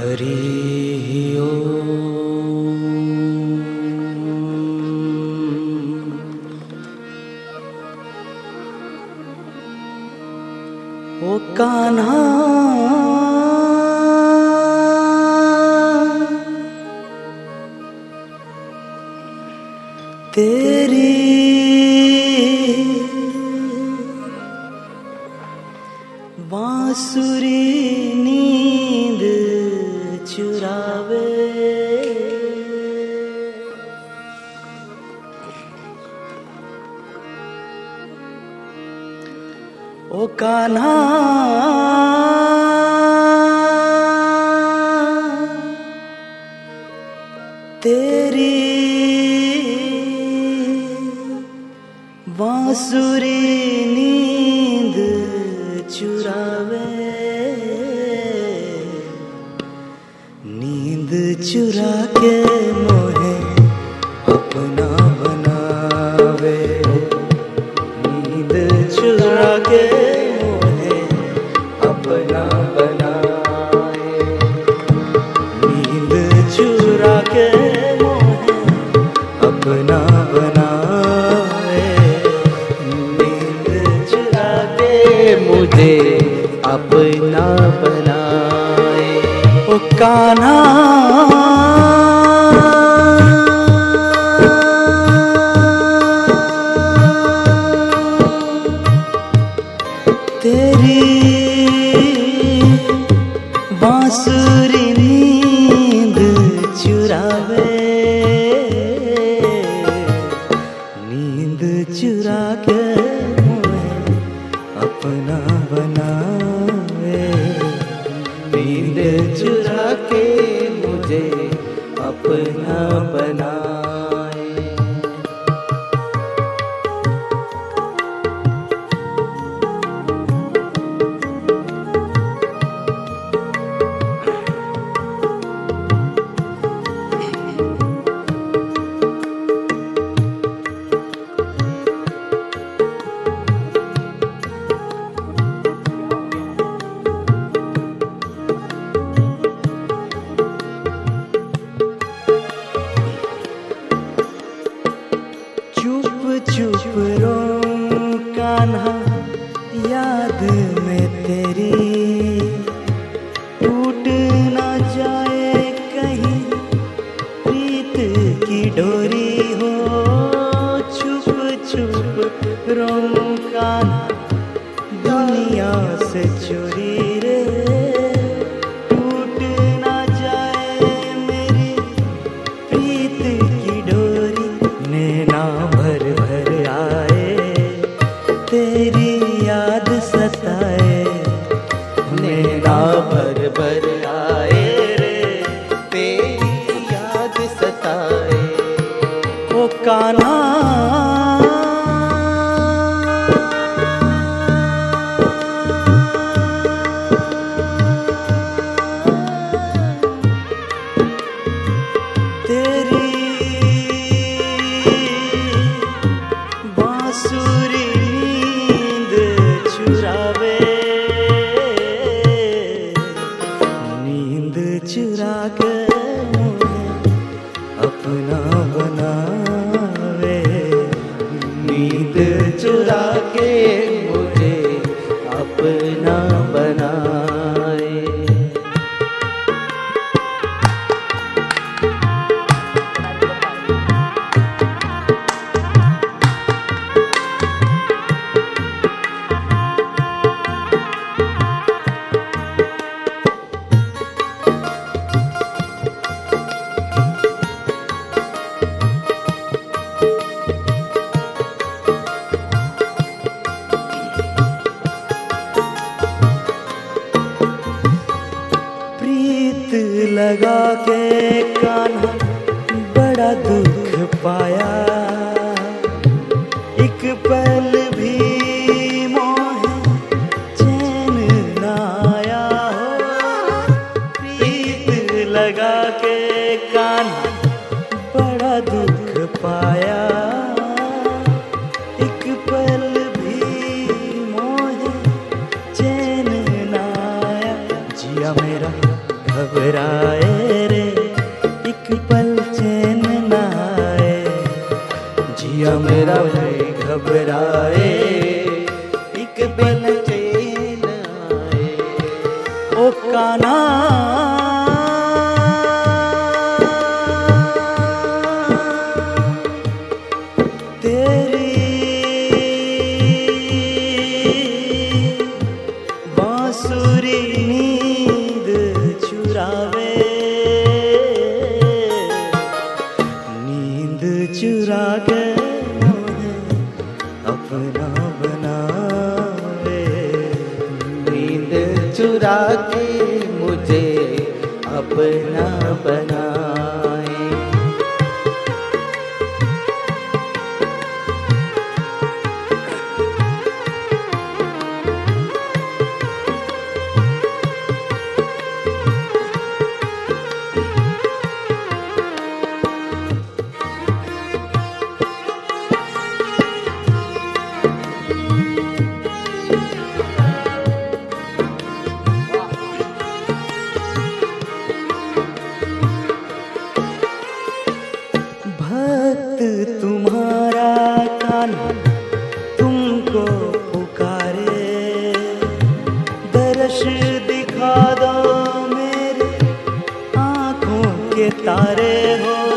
हरि ओ कान्हा। तेरी बांसुरी ओ कान्हा। तेरी बांसुरी नींद चुरावे। नींद चुरा के मोहे अपना अपना बनाए। नींद चुरा दे मुझे अपना बनाए। ओ कान्हा। बनावे। नींद चुरा के मुझे अपना बनाए चुप रो कान्हा याद में तेरी। टूट न जाए कहीं, प्रीत की डोरी हो। चुप चुप रो कान्हा दुनिया से चोरी भर भर आए रे तेरी याद सताए। ओ काना तेरी नींद चुरा के मुझे के कान्हा बड़ा दुख पाया। एक पल भी मोह चैन न आया हो। प्रीत लगा के कान्हा बड़ा दुख पाया। एक पल भी मोह चैन आया। जिया मेरा घबराए मेरा नहीं घबराए एक पल चैन आए। ओ काना अपना बन नक्श दिखा दो मेरे आँखों के तारे हो।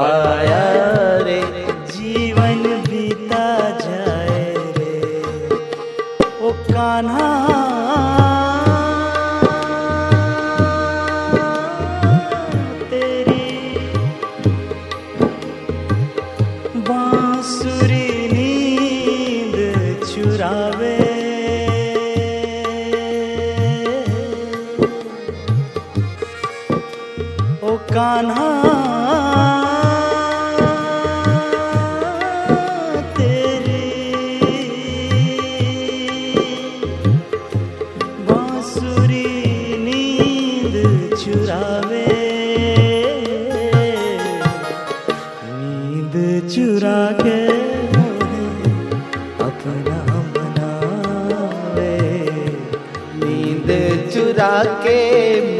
पाया रे जीवन बीता जाए रे। ओ कान्हा। तेरी बांसुरी नींद चुरावे। ओ कान्हा। के अपना बना नींद चुरा के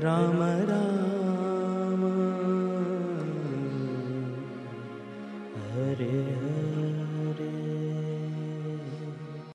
राम राम।